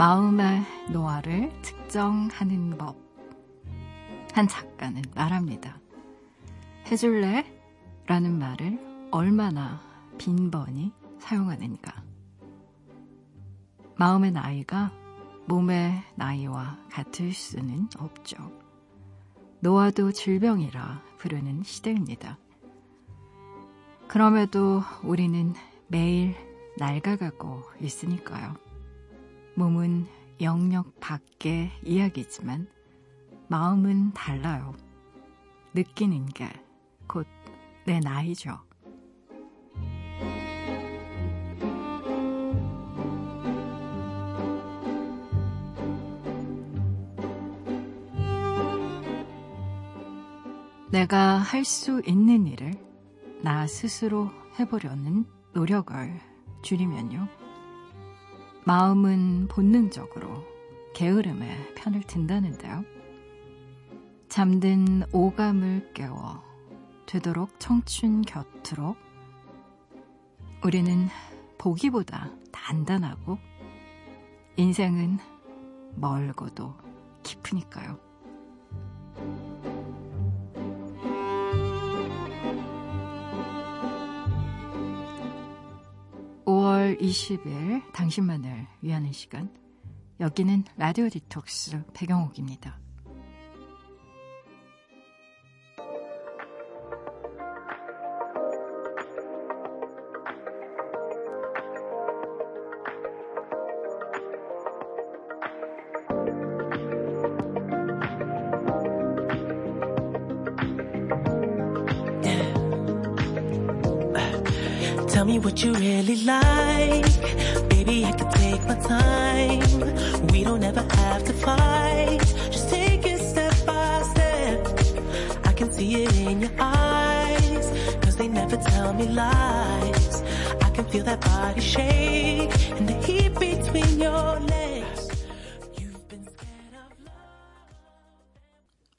마음의 노화를 측정하는 법. 한 작가는 말합니다. 해줄래? 라는 말을 얼마나 빈번히 사용하는가. 마음의 나이가 몸의 나이와 같을 수는 없죠. 노화도 질병이라 부르는 시대입니다. 그럼에도 우리는 매일 낡아가고 있으니까요. 몸은 영역 밖의 이야기지만 마음은 달라요. 느끼는 게 곧 내 나이죠. 내가 할 수 있는 일을 나 스스로 해보려는 노력을 줄이면요. 마음은 본능적으로 게으름의 편을 든다는데요. 잠든 오감을 깨워 되도록 청춘 곁으로 우리는 보기보다 단단하고 인생은 멀고도 깊으니까요. 5월 20일 당신만을 위하는 시간. 여기는 라디오 디톡스 배경옥입니다. Tell me what you really like. My time. We don't ever have to fight. Just take it step by step. I can see it in your eyes. Cause they never tell me lies. I can feel that body shake and the heat between your legs.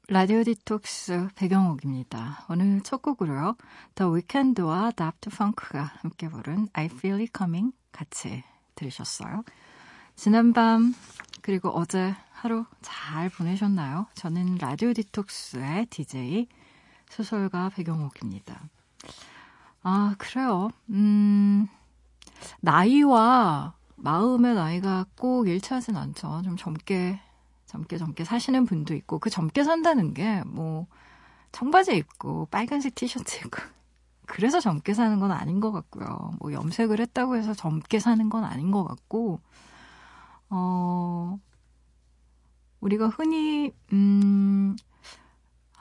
라디오 디톡스 배경옥입니다. 오늘 첫 곡으로요. The Weeknd와 Daft Punk가 함께 부른 I Feel It Coming 같이 들으셨어요. 지난밤 그리고 어제 하루 잘 보내셨나요? 저는 라디오 디톡스의 DJ 소설가 배경옥입니다. 아, 그래요. 음, 나이와 마음의 나이가 꼭 일치하진 않죠. 좀 젊게 젊게 젊게 사시는 분도 있고 그 젊게 산다는 게 뭐 청바지 입고 빨간색 티셔츠 입고 그래서 젊게 사는 건 아닌 것 같고요. 뭐 염색을 했다고 해서 젊게 사는 건 아닌 것 같고 어 우리가 흔히 음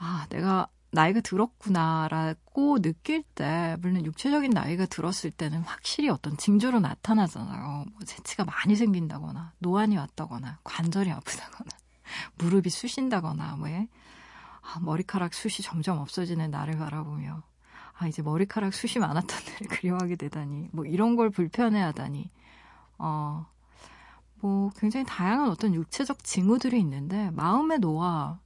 아, 내가 나이가 들었구나라고 느낄 때, 물론 육체적인 나이가 들었을 때는 확실히 어떤 징조로 나타나잖아요. 뭐 재치가 많이 생긴다거나, 노안이 왔다거나, 관절이 아프다거나, 무릎이 쑤신다거나, 뭐, 아, 머리카락 숱이 점점 없어지는 나를 바라보며, 아, 이제 머리카락 숱이 많았던 날을 그리워하게 되다니, 뭐 이런 걸 불편해하다니, 어, 뭐 굉장히 다양한 어떤 육체적 징후들이 있는데, 마음의 노화는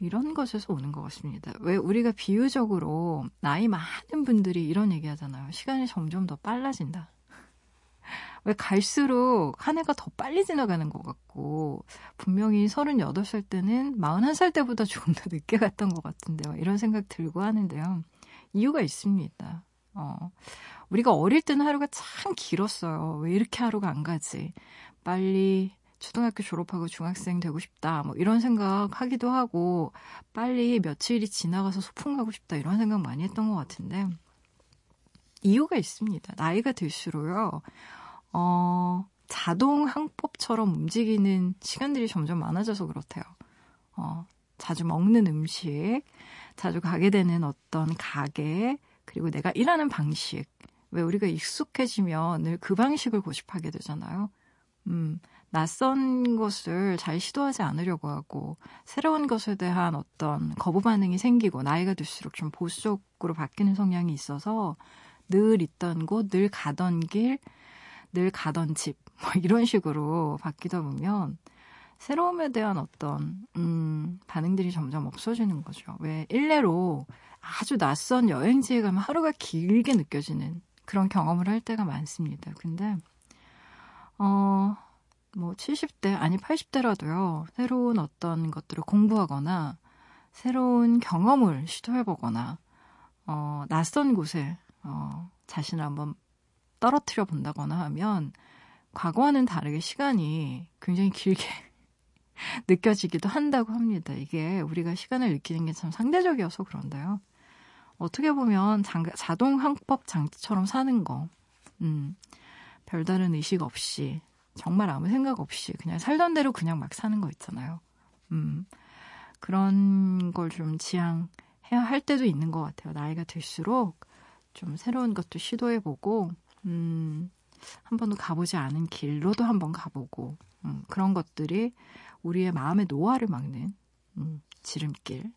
이런 것에서 오는 것 같습니다. 왜 우리가 비유적으로 나이 많은 분들이 이런 얘기 하잖아요. 시간이 점점 더 빨라진다. 왜 갈수록 한 해가 더 빨리 지나가는 것 같고, 분명히 38살 때는 41살 때보다 조금 더 늦게 갔던 것 같은데요. 이런 생각 들고 하는데요. 이유가 있습니다. 어, 우리가 어릴 때는 하루가 참 길었어요. 왜 이렇게 하루가 안 가지? 빨리 초등학교 졸업하고 중학생 되고 싶다. 뭐 이런 생각 하기도 하고 빨리 며칠이 지나가서 소풍 가고 싶다. 이런 생각 많이 했던 것 같은데 이유가 있습니다. 나이가 들수록요. 어, 자동 항법처럼 움직이는 시간들이 점점 많아져서 그렇대요. 어, 자주 먹는 음식, 자주 가게 되는 어떤 가게, 그리고 내가 일하는 방식. 왜 우리가 익숙해지면 늘 그 방식을 고집하게 되잖아요. 음, 낯선 것을 잘 시도하지 않으려고 하고 새로운 것에 대한 어떤 거부 반응이 생기고 나이가 들수록 좀 보수적으로 바뀌는 성향이 있어서 늘 있던 곳, 늘 가던 길, 늘 가던 집, 뭐 이런 식으로 바뀌다 보면 새로움에 대한 어떤 음, 반응들이 점점 없어지는 거죠. 왜 일례로 아주 낯선 여행지에 가면 하루가 길게 느껴지는 그런 경험을 할 때가 많습니다. 근데 어, 뭐 70대, 아니 80대라도요, 새로운 어떤 것들을 공부하거나, 새로운 경험을 시도해보거나, 어, 낯선 곳에, 어, 자신을 한번 떨어뜨려 본다거나 하면, 과거와는 다르게 시간이 굉장히 길게 느껴지기도 한다고 합니다. 이게 우리가 시간을 느끼는 게 참 상대적이어서 그런데요. 어떻게 보면 장, 자동 항법 장치처럼 사는 거, 음, 별다른 의식 없이, 정말 아무 생각 없이 그냥 살던 대로 그냥 막 사는 거 있잖아요. 음, 그런 걸 좀 지향해야 할 때도 있는 것 같아요. 나이가 들수록 좀 새로운 것도 시도해보고, 음, 한 번도 가보지 않은 길로도 한 번 가보고, 음, 그런 것들이 우리의 마음의 노화를 막는, 음, 지름길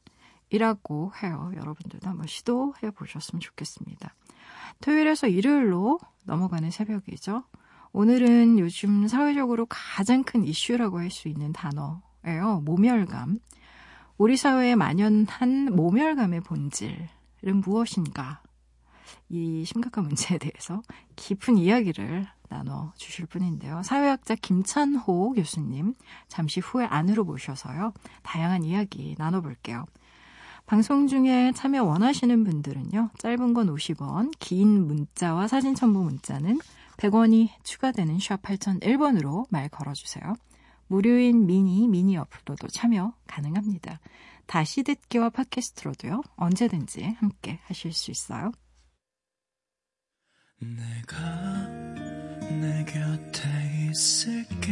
이라고 해요. 여러분들도 한번 시도해 보셨으면 좋겠습니다. 토요일에서 일요일로 넘어가는 새벽이죠. 오늘은 요즘 사회적으로 가장 큰 이슈라고 할 수 있는 단어예요. 모멸감. 우리 사회에 만연한 모멸감의 본질은 무엇인가? 이 심각한 문제에 대해서 깊은 이야기를 나눠 주실 분인데요. 사회학자 김찬호 교수님 잠시 후에 안으로 모셔서요. 다양한 이야기 나눠 볼게요. 방송 중에 참여 원하시는 분들은요. 짧은 건 50원, 긴 문자와 사진 첨부 문자는 100원이 추가되는 샵 8001번으로 말 걸어주세요. 무료인 미니, 미니 어플로도 참여 가능합니다. 다시 듣기와 팟캐스트로도요. 언제든지 함께 하실 수 있어요. 내가 내 곁에 있을게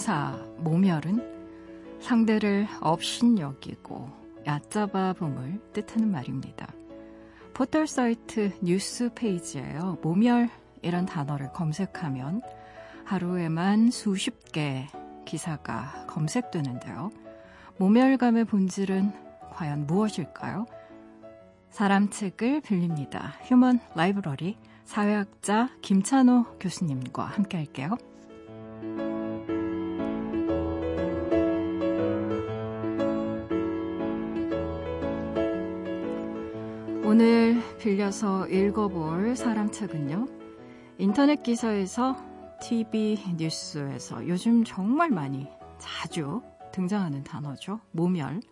명사, 모멸은 상대를 업신여기고 얕잡아 봄을 뜻하는 말입니다. 포털 사이트 뉴스 페이지에요. 모멸이란 단어를 검색하면 하루에만 수십 개 기사가 검색되는데요. 모멸감의 본질은 과연 무엇일까요? 사람 책을 빌립니다. human library 사회학자 김찬호 교수님과 함께 할게요. 빌려서 읽어볼 사람 책은요. 인터넷 기사에서 TV 뉴스에서 요즘 정말 많이 자주 등장하는 단어죠. 모멸.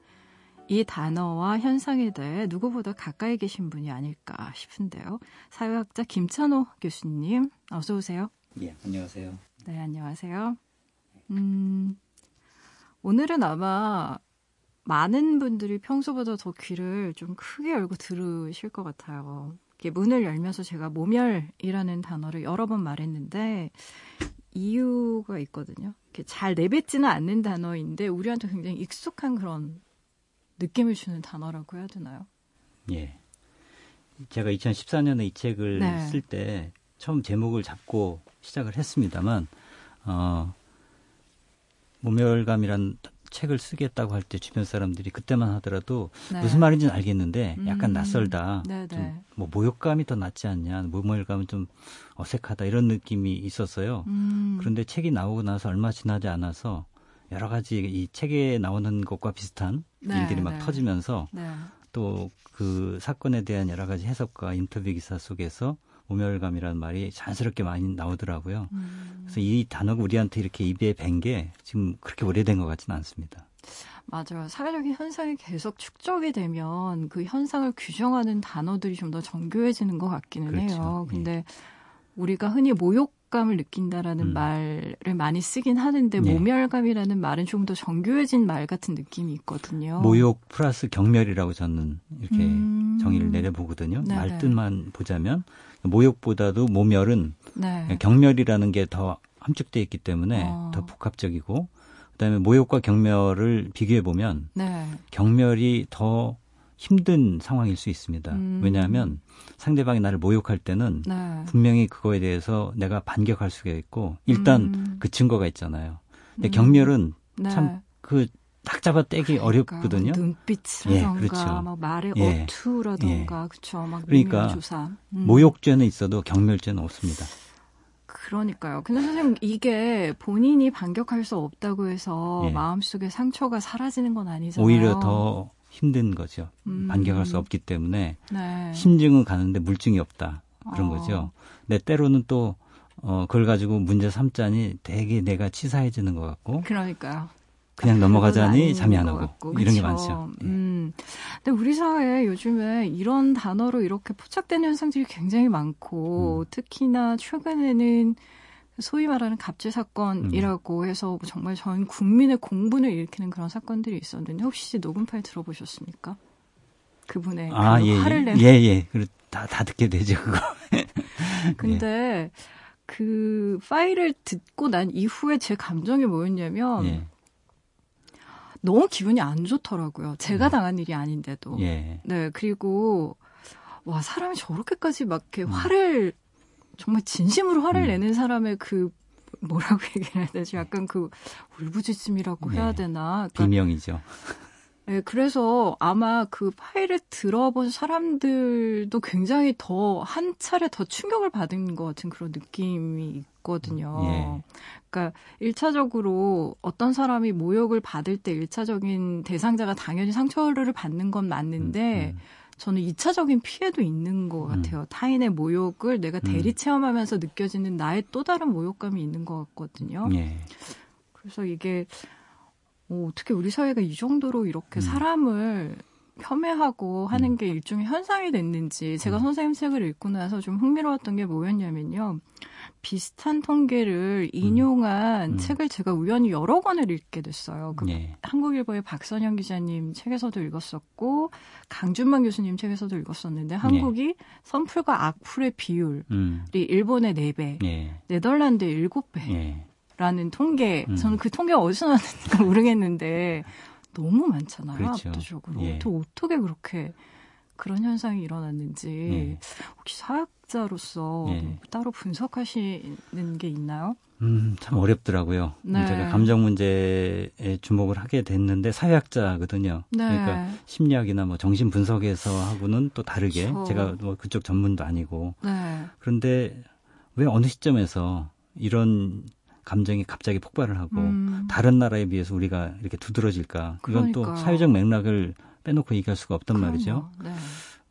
이 단어와 현상에 대해 누구보다 가까이 계신 분이 아닐까 싶은데요. 사회학자 김찬호 교수님, 어서 오세요. 예, 안녕하세요. 네, 안녕하세요. 음, 오늘은 아마 많은 분들이 평소보다 더 귀를 좀 크게 열고 들으실 것 같아요. 문을 열면서 제가 모멸이라는 단어를 여러 번 말했는데 이유가 있거든요. 잘 내뱉지는 않는 단어인데 우리한테 굉장히 익숙한 그런 느낌을 주는 단어라고 해야 되나요? 예. 제가 2014년에 이 책을 네. 쓸때 처음 제목을 잡고 시작을 했습니다만 어 모멸감이란 책을 쓰겠다고 할 때 주변 사람들이 그때만 하더라도 네. 무슨 말인지는 알겠는데 약간 음. 낯설다. 네, 네. 좀뭐 모욕감이 더 낫지 않냐. 모멸감은 좀 어색하다 이런 느낌이 있었어요. 음. 그런데 책이 나오고 나서 얼마 지나지 않아서 여러 가지 이 책에 나오는 것과 비슷한 네, 일들이 막 네. 터지면서 네. 또그 사건에 대한 여러 가지 해석과 인터뷰 기사 속에서 모멸감이라는 말이 자연스럽게 많이 나오더라고요. 음. 그래서 이 단어가 우리한테 이렇게 입에 밴 게 지금 그렇게 오래된 것 같지는 않습니다. 맞아요. 사회적인 현상이 계속 축적이 되면 그 현상을 규정하는 단어들이 좀 더 정교해지는 것 같기는 그렇죠. 해요. 근데 예. 우리가 흔히 모욕 모욕감을 느낀다라는 음. 말을 많이 쓰긴 하는데 네. 모멸감이라는 말은 좀더 정교해진 말 같은 느낌이 있거든요. 모욕 플러스 경멸이라고 저는 이렇게 음. 정의를 내려보거든요. 네네. 말뜻만 보자면 모욕보다도 모멸은 네. 경멸이라는 게 더 함축돼 있기 때문에 어. 더 복합적이고 그다음에 모욕과 경멸을 비교해 보면 네. 경멸이 더 힘든 상황일 수 있습니다. 음. 왜냐하면 상대방이 나를 모욕할 때는 네. 분명히 그거에 대해서 내가 반격할 수가 있고 일단 음. 그 증거가 있잖아요. 근데 음. 경멸은 네. 참그 딱 잡아 떼기 그러니까, 어렵거든요. 눈빛이라던가 예, 그렇죠. 막 말의 예, 어투라던가 예. 그렇죠. 막 그러니까 음. 모욕죄는 있어도 경멸죄는 없습니다. 그러니까요. 근데 선생님 이게 본인이 반격할 수 없다고 해서 예. 마음속에 상처가 사라지는 건 아니잖아요. 오히려 더 힘든 거죠. 음. 반격할 수 없기 때문에 네. 심증은 가는데 물증이 없다 그런 어. 거죠. 근데 때로는 또 어, 그걸 가지고 문제 삼자니 되게 내가 치사해지는 것 같고. 그러니까요. 그냥 넘어가자니 잠이 안 오고 같고. 이런 그쵸. 게 많죠. 예. 음. 근데 우리 사회에 요즘에 이런 단어로 이렇게 포착되는 현상들이 굉장히 많고 음. 특히나 최근에는 소위 말하는 갑질 사건이라고 음. 해서 정말 전 국민의 공분을 일으키는 그런 사건들이 있었는데 혹시 녹음 파일 들어보셨습니까? 그분의 아, 그 예, 화를 내는 예, 예. 다, 다 듣게 되죠, 그거. 근데 예. 그 파일을 듣고 난 이후에 제 감정이 뭐였냐면 예. 너무 기분이 안 좋더라고요. 제가 음. 당한 일이 아닌데도. 예. 네, 그리고 와 사람이 저렇게까지 막 이렇게 음. 화를 정말 진심으로 화를 음. 내는 사람의 그 뭐라고 얘기해야 되지? 약간 그 울부짖음이라고 네. 해야 되나? 그러니까, 비명이죠. 네, 그래서 아마 그 파일을 들어본 사람들도 굉장히 더 한 차례 더 충격을 받은 것 같은 그런 느낌이 있거든요. 예. 그러니까 1차적으로 어떤 사람이 모욕을 받을 때 1차적인 대상자가 당연히 상처를 받는 건 맞는데 음, 음. 저는 2차적인 피해도 있는 것 음. 같아요. 음. 타인의 모욕을 내가 대리 체험하면서 느껴지는 나의 또 다른 모욕감이 있는 것 같거든요. 예. 그래서 이게 어, 어떻게 우리 사회가 이 정도로 이렇게 음. 사람을 폄훼하고 하는 음. 게 일종의 현상이 됐는지 제가 음. 선생님 책을 읽고 나서 좀 흥미로웠던 게 뭐였냐면요. 비슷한 통계를 인용한 음. 책을 제가 우연히 여러 권을 읽게 됐어요. 그 네. 한국일보의 박선영 기자님 책에서도 읽었었고 강준만 교수님 책에서도 읽었었는데 한국이 네. 선풀과 악플의 비율이 음. 일본의 4배, 네. 네덜란드의 7배. 라는 통계, 음. 저는 그 통계가 어디서 나왔는지 모르겠는데 너무 많잖아요. 그렇죠. 압도적으로. 예. 또 어떻게 그렇게 그런 현상이 일어났는지 예. 혹시 사학 자로서 예. 따로 분석하시는 게 있나요? 음, 참 어렵더라고요. 네. 제가 감정 문제에 주목을 하게 됐는데 사회학자거든요. 네. 그러니까 심리학이나 뭐 정신 분석에서 하고는 또 다르게 그렇죠. 제가 뭐 그쪽 전문도 아니고 네. 그런데 왜 어느 시점에서 이런 감정이 갑자기 폭발을 하고 음. 다른 나라에 비해서 우리가 이렇게 두드러질까? 이건 그러니까요. 또 사회적 맥락을 빼놓고 얘기할 수가 없단 그럼요. 말이죠. 네.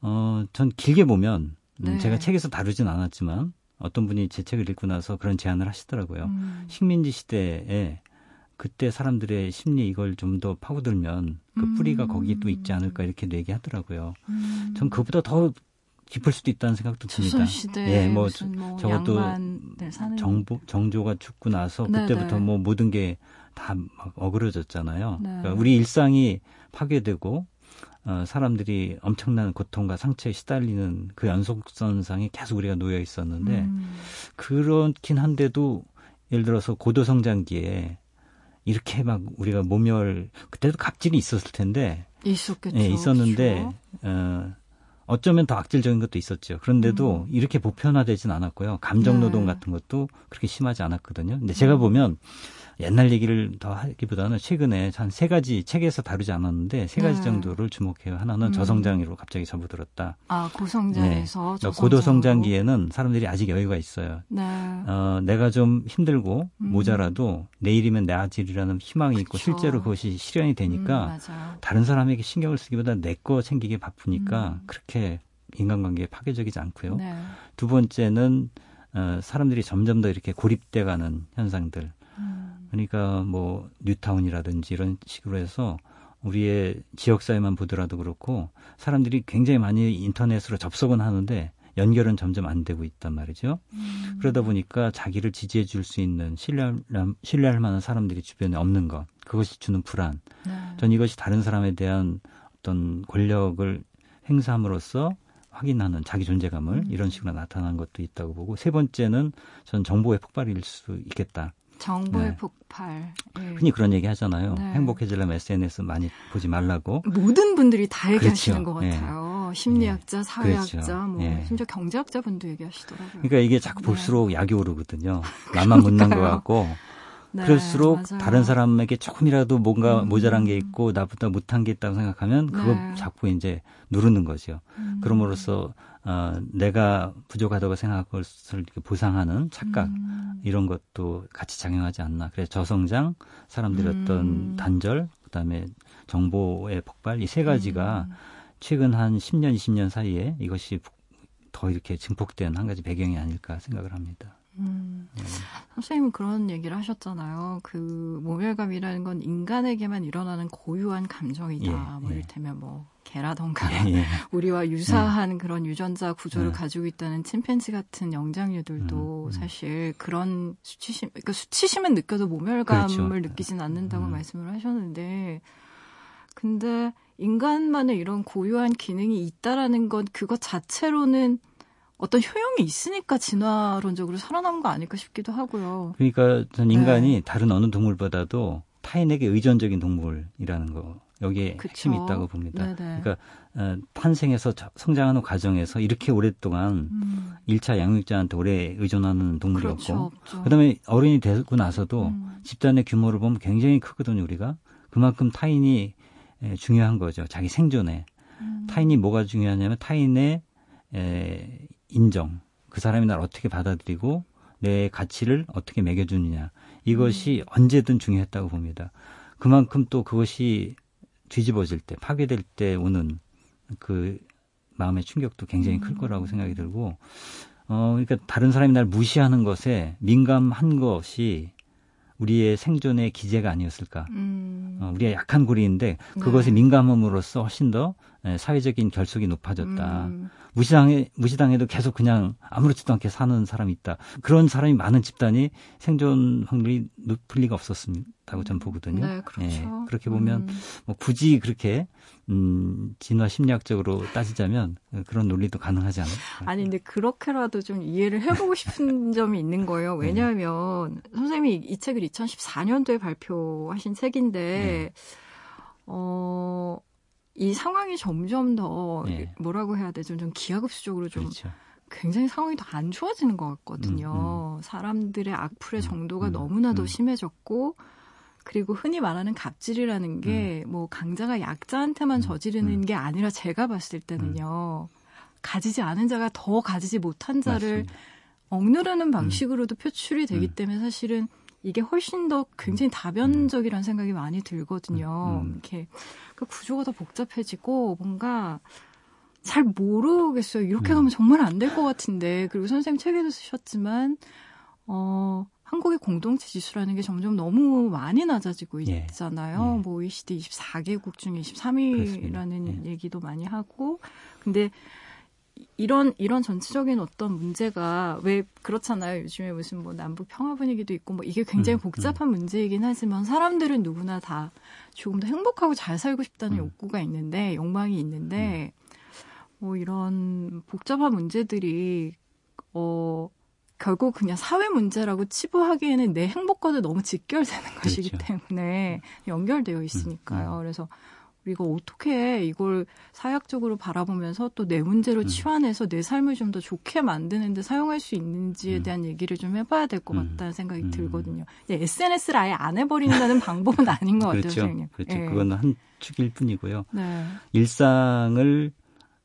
어, 전 길게 보면 음, 네. 제가 책에서 다루진 않았지만 어떤 분이 제 책을 읽고 나서 그런 제안을 하시더라고요. 음. 식민지 시대에 그때 사람들의 심리 이걸 좀 더 파고들면 그 뿌리가 음. 거기 또 있지 않을까 이렇게 얘기하더라고요. 음. 전 그보다 더 깊을 수도 있다는 생각도 듭니다. 예, 뭐, 뭐 저것도 정보, 정조가 죽고 나서 그때부터 네네. 뭐 모든 게 다 막 어그러졌잖아요. 네. 그러니까 우리 일상이 파괴되고 어, 사람들이 엄청난 고통과 상처에 시달리는 그 연속선상에 계속 우리가 놓여 있었는데 음. 그렇긴 한데도 예를 들어서 고도 성장기에 이렇게 막 우리가 모멸 그때도 갑질이 있었을 텐데 있었겠죠. 예, 있었는데 그렇죠. 어 어쩌면 더 악질적인 것도 있었죠. 그런데도 음. 이렇게 보편화되진 않았고요. 감정 노동 네. 같은 것도 그렇게 심하지 않았거든요. 근데 제가 음. 보면 옛날 얘기를 더 하기보다는 최근에 한 세 가지 책에서 다루지 않았는데 세 가지 네. 정도를 주목해요. 하나는 음. 저성장으로 갑자기 접어들었다. 아 고성장에서 네. 고도성장기에는 사람들이 아직 여유가 있어요. 네. 어, 내가 좀 힘들고 음. 모자라도 내일이면 내 아질이라는 희망이 그쵸. 있고 실제로 그것이 실현이 되니까 음, 다른 사람에게 신경을 쓰기보다 내 거 챙기기 바쁘니까 음. 그렇게 인간관계에 파괴적이지 않고요. 네. 두 번째는 어, 사람들이 점점 더 이렇게 고립돼가는 현상들. 그러니까 뭐 뉴타운이라든지 이런 식으로 해서 우리의 지역사회만 보더라도 그렇고 사람들이 굉장히 많이 인터넷으로 접속은 하는데 연결은 점점 안 되고 있단 말이죠. 음. 그러다 보니까 자기를 지지해 줄 수 있는 신뢰할, 신뢰할 만한 사람들이 주변에 없는 것. 그것이 주는 불안. 네. 전 이것이 다른 사람에 대한 어떤 권력을 행사함으로써 확인하는 자기 존재감을 음. 이런 식으로 나타난 것도 있다고 보고 세 번째는 전 정보의 폭발일 수 있겠다. 정보의 네. 폭발. 예. 흔히 그런 얘기 하잖아요. 네. 행복해지려면 SNS 많이 보지 말라고. 모든 분들이 다 얘기하시는 그렇죠. 것 예. 같아요. 예. 심리학자, 사회학자, 그렇죠. 뭐 예. 심지어 경제학자 분도 얘기하시더라고요. 그러니까 이게 자꾸 네. 볼수록 약이 오르거든요. 나만 못난 것 같고. 네, 그럴수록 맞아요. 다른 사람에게 조금이라도 뭔가 음. 모자란 게 있고 나보다 못한 게 있다고 생각하면 그거 네. 자꾸 이제 누르는 거죠. 음. 그럼으로써 어, 내가 부족하다고 생각할 것을 보상하는 착각 음. 이런 것도 같이 작용하지 않나. 그래서 저성장, 사람들의 음. 어떤 단절, 그다음에 정보의 폭발 이 세 가지가 음. 최근 한 10년, 20년 사이에 이것이 더 이렇게 증폭된 한 가지 배경이 아닐까 생각을 합니다. 음. 네. 선생님은 그런 얘기를 하셨잖아요. 그 모멸감이라는 건 인간에게만 일어나는 고유한 감정이다. 예, 뭐 예. 이를테면 뭐 개라던가 예, 예. 우리와 유사한 예. 그런 유전자 구조를 예. 가지고 있다는 침팬지 같은 영장류들도 음, 음. 사실 그런 수치심, 그러니까 수치심은 느껴도 모멸감을 그렇죠. 느끼진 않는다고 음. 말씀을 하셨는데, 근데 인간만의 이런 고유한 기능이 있다라는 건 그것 자체로는 어떤 효용이 있으니까 진화론적으로 살아남은 거 아닐까 싶기도 하고요. 그러니까 전 인간이 네. 다른 어느 동물보다도 타인에게 의존적인 동물이라는 거 여기에 그쵸. 핵심이 있다고 봅니다. 네네. 그러니까 어, 탄생해서 성장하는 과정에서 이렇게 오랫동안 음. 1차 양육자한테 오래 의존하는 동물이었고 그렇죠, 그다음에 어른이 되고 나서도 음. 집단의 규모를 보면 굉장히 크거든요, 우리가. 그만큼 타인이 중요한 거죠. 자기 생존에. 음. 타인이 뭐가 중요하냐면 타인의 에, 인정, 그 사람이 날 어떻게 받아들이고 내 가치를 어떻게 매겨주느냐 이것이 음. 언제든 중요했다고 봅니다. 그만큼 또 그것이 뒤집어질 때 파괴될 때 오는 그 마음의 충격도 굉장히 클 음. 거라고 생각이 들고 어 그러니까 다른 사람이 날 무시하는 것에 민감한 것이 우리의 생존의 기제가 아니었을까. 음. 어, 우리가 약한 고리인데 그것에 네. 민감함으로써 훨씬 더 사회적인 결속이 높아졌다. 음. 무시당해 무시당해도 계속 그냥 아무렇지도 않게 사는 사람이 있다. 그런 사람이 많은 집단이 생존 확률이 높을 리가 없었다고 저는 보거든요. 네, 그렇죠. 예, 그렇게 보면 음. 뭐 굳이 그렇게 음, 진화 심리학적으로 따지자면 그런 논리도 가능하지 않을까. 아니 근데 그렇게라도 좀 이해를 해보고 싶은 점이 있는 거예요. 네. 왜냐하면 네. 선생님이 이 책을 2014년도에 발표하신 책인데 네. 어. 이 상황이 점점 더 네. 뭐라고 해야 되죠? 좀 기하급수적으로 좀 그렇죠. 굉장히 상황이 더 안 좋아지는 것 같거든요. 음, 음. 사람들의 악플의 음, 정도가 음, 너무나도 음. 심해졌고 그리고 흔히 말하는 갑질이라는 게뭐 음. 뭐 강자가 약자한테만 저지르는 게 아니라 제가 봤을 때는요. 가지지 않은 자가 더 가지지 못한 자를 맞습니다. 억누르는 방식으로도 표출이 되기 때문에 사실은 이게 훨씬 더 굉장히 다변적이라는 생각이 많이 들거든요. 이렇게 그 구조가 더 복잡해지고 뭔가 잘 모르겠어요. 이렇게 가면 정말 안 될 것 같은데. 그리고 선생님 책에도 쓰셨지만, 어, 한국의 공동체 지수라는 게 점점 너무 많이 낮아지고 예. 있잖아요. 예. 예. 뭐 OECD 24개국 중에 23위라는 예. 얘기도 많이 하고. 근데 이런 이런 전체적인 어떤 문제가 왜 그렇잖아요. 요즘에 무슨 뭐 남북 평화 분위기도 있고 뭐 이게 굉장히 음, 복잡한 음. 문제이긴 하지만 사람들은 누구나 다 조금 더 행복하고 잘 살고 싶다는 음. 욕구가 있는데 욕망이 있는데 음. 뭐 이런 복잡한 문제들이 어 결국 그냥 사회 문제라고 치부하기에는 내 행복과도 너무 직결되는 그렇죠. 것이기 때문에 연결되어 있으니까요. 음, 음. 그래서 우리가 어떻게 이걸 사약적으로 바라보면서 또 내 문제로 음. 치환해서 내 삶을 좀 더 좋게 만드는데 사용할 수 있는지에 음. 대한 얘기를 좀 해봐야 될것 음. 같다는 생각이 음. 들거든요. SNS를 아예 안 해버린다는 방법은 아닌 것 그렇죠. 같아요, 선생님. 그렇죠. 예. 그건 한 축일 뿐이고요. 네. 일상을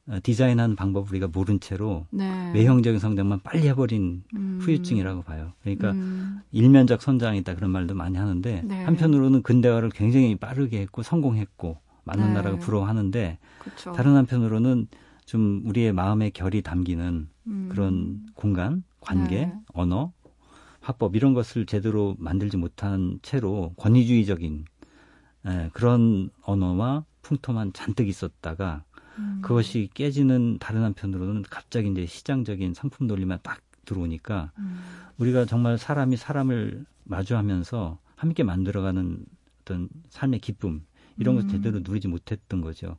어, 디자인한 방법을 우리가 모른 채로 네. 외형적인 성장만 빨리 해버린 음. 후유증이라고 봐요. 그러니까 음. 일면적 성장이다 그런 말도 많이 하는데 네. 한편으로는 근대화를 굉장히 빠르게 했고 성공했고 많은 네. 나라가 부러워하는데 그쵸. 다른 한편으로는 좀 우리의 마음의 결이 담기는 음. 그런 공간, 관계, 네. 언어, 화법 이런 것을 제대로 만들지 못한 채로 권위주의적인 에, 예, 그런 언어와 풍토만 잔뜩 있었다가 음. 그것이 깨지는 다른 한편으로는 갑자기 이제 시장적인 상품 논리만 딱 들어오니까 음. 우리가 정말 사람이 사람을 마주하면서 함께 만들어가는 어떤 삶의 기쁨 이런 것 음. 제대로 누리지 못했던 거죠.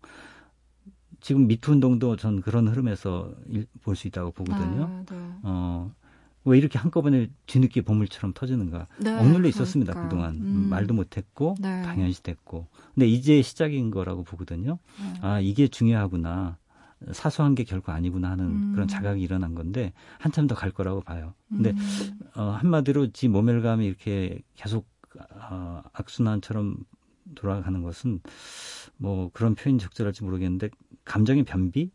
지금 미투 운동도 전 그런 흐름에서 볼 수 있다고 보거든요. 아, 네. 어, 왜 이렇게 한꺼번에 뒤늦게 보물처럼 터지는가? 네, 억눌려 있었습니다 그러니까. 그동안 음. 말도 못했고 네. 당연시됐고, 근데 이제 시작인 거라고 보거든요. 네. 아 이게 중요하구나. 사소한 게 결코 아니구나 하는 음. 그런 자각이 일어난 건데 한참 더 갈 거라고 봐요. 근데 음. 어, 한마디로 지 모멸감이 이렇게 계속 어, 악순환처럼 돌아가는 것은 뭐 그런 표현이 적절할지 모르겠는데 감정의 변비?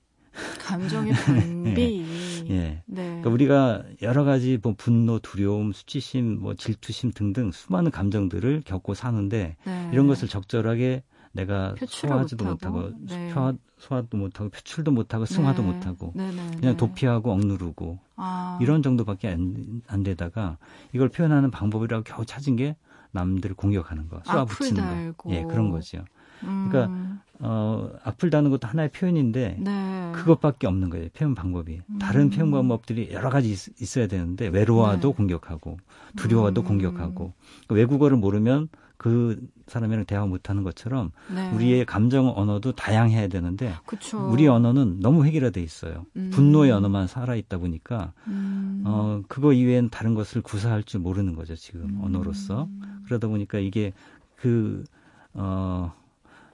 감정의 변비. 예. 예. 네. 그러니까 우리가 여러 가지 뭐 분노, 두려움, 수치심, 뭐 질투심 등등 수많은 감정들을 겪고 사는데 네. 이런 것을 적절하게 내가 소화하지도 못하고, 못하고 네. 소화, 소화도 못하고 표출도 못하고 승화도 네. 못하고 네, 네, 그냥 네. 도피하고 억누르고 아. 이런 정도밖에 안, 안 되다가 이걸 표현하는 방법이라고 겨우 찾은 게 남들을 공격하는 거, 쏘아 붙이는 거, 예 그런 거죠. 그러니까 음. 어, 악플 다는 것도 하나의 표현인데 네. 그것밖에 없는 거예요. 표현 방법이. 음. 다른 표현 방법들이 여러 가지 있, 어야 되는데 외로워도 네. 공격하고 두려워도 음. 공격하고 그러니까 외국어를 모르면 그 사람이랑 대화 못하는 것처럼 네. 우리의 감정 언어도 다양해야 되는데 그쵸. 우리 언어는 너무 획일화돼 있어요. 음. 분노의 언어만 살아 있다 보니까 음. 어 그거 이외엔 다른 것을 구사할 줄 모르는 거죠 지금 음. 언어로서 그러다 보니까 이게 그 어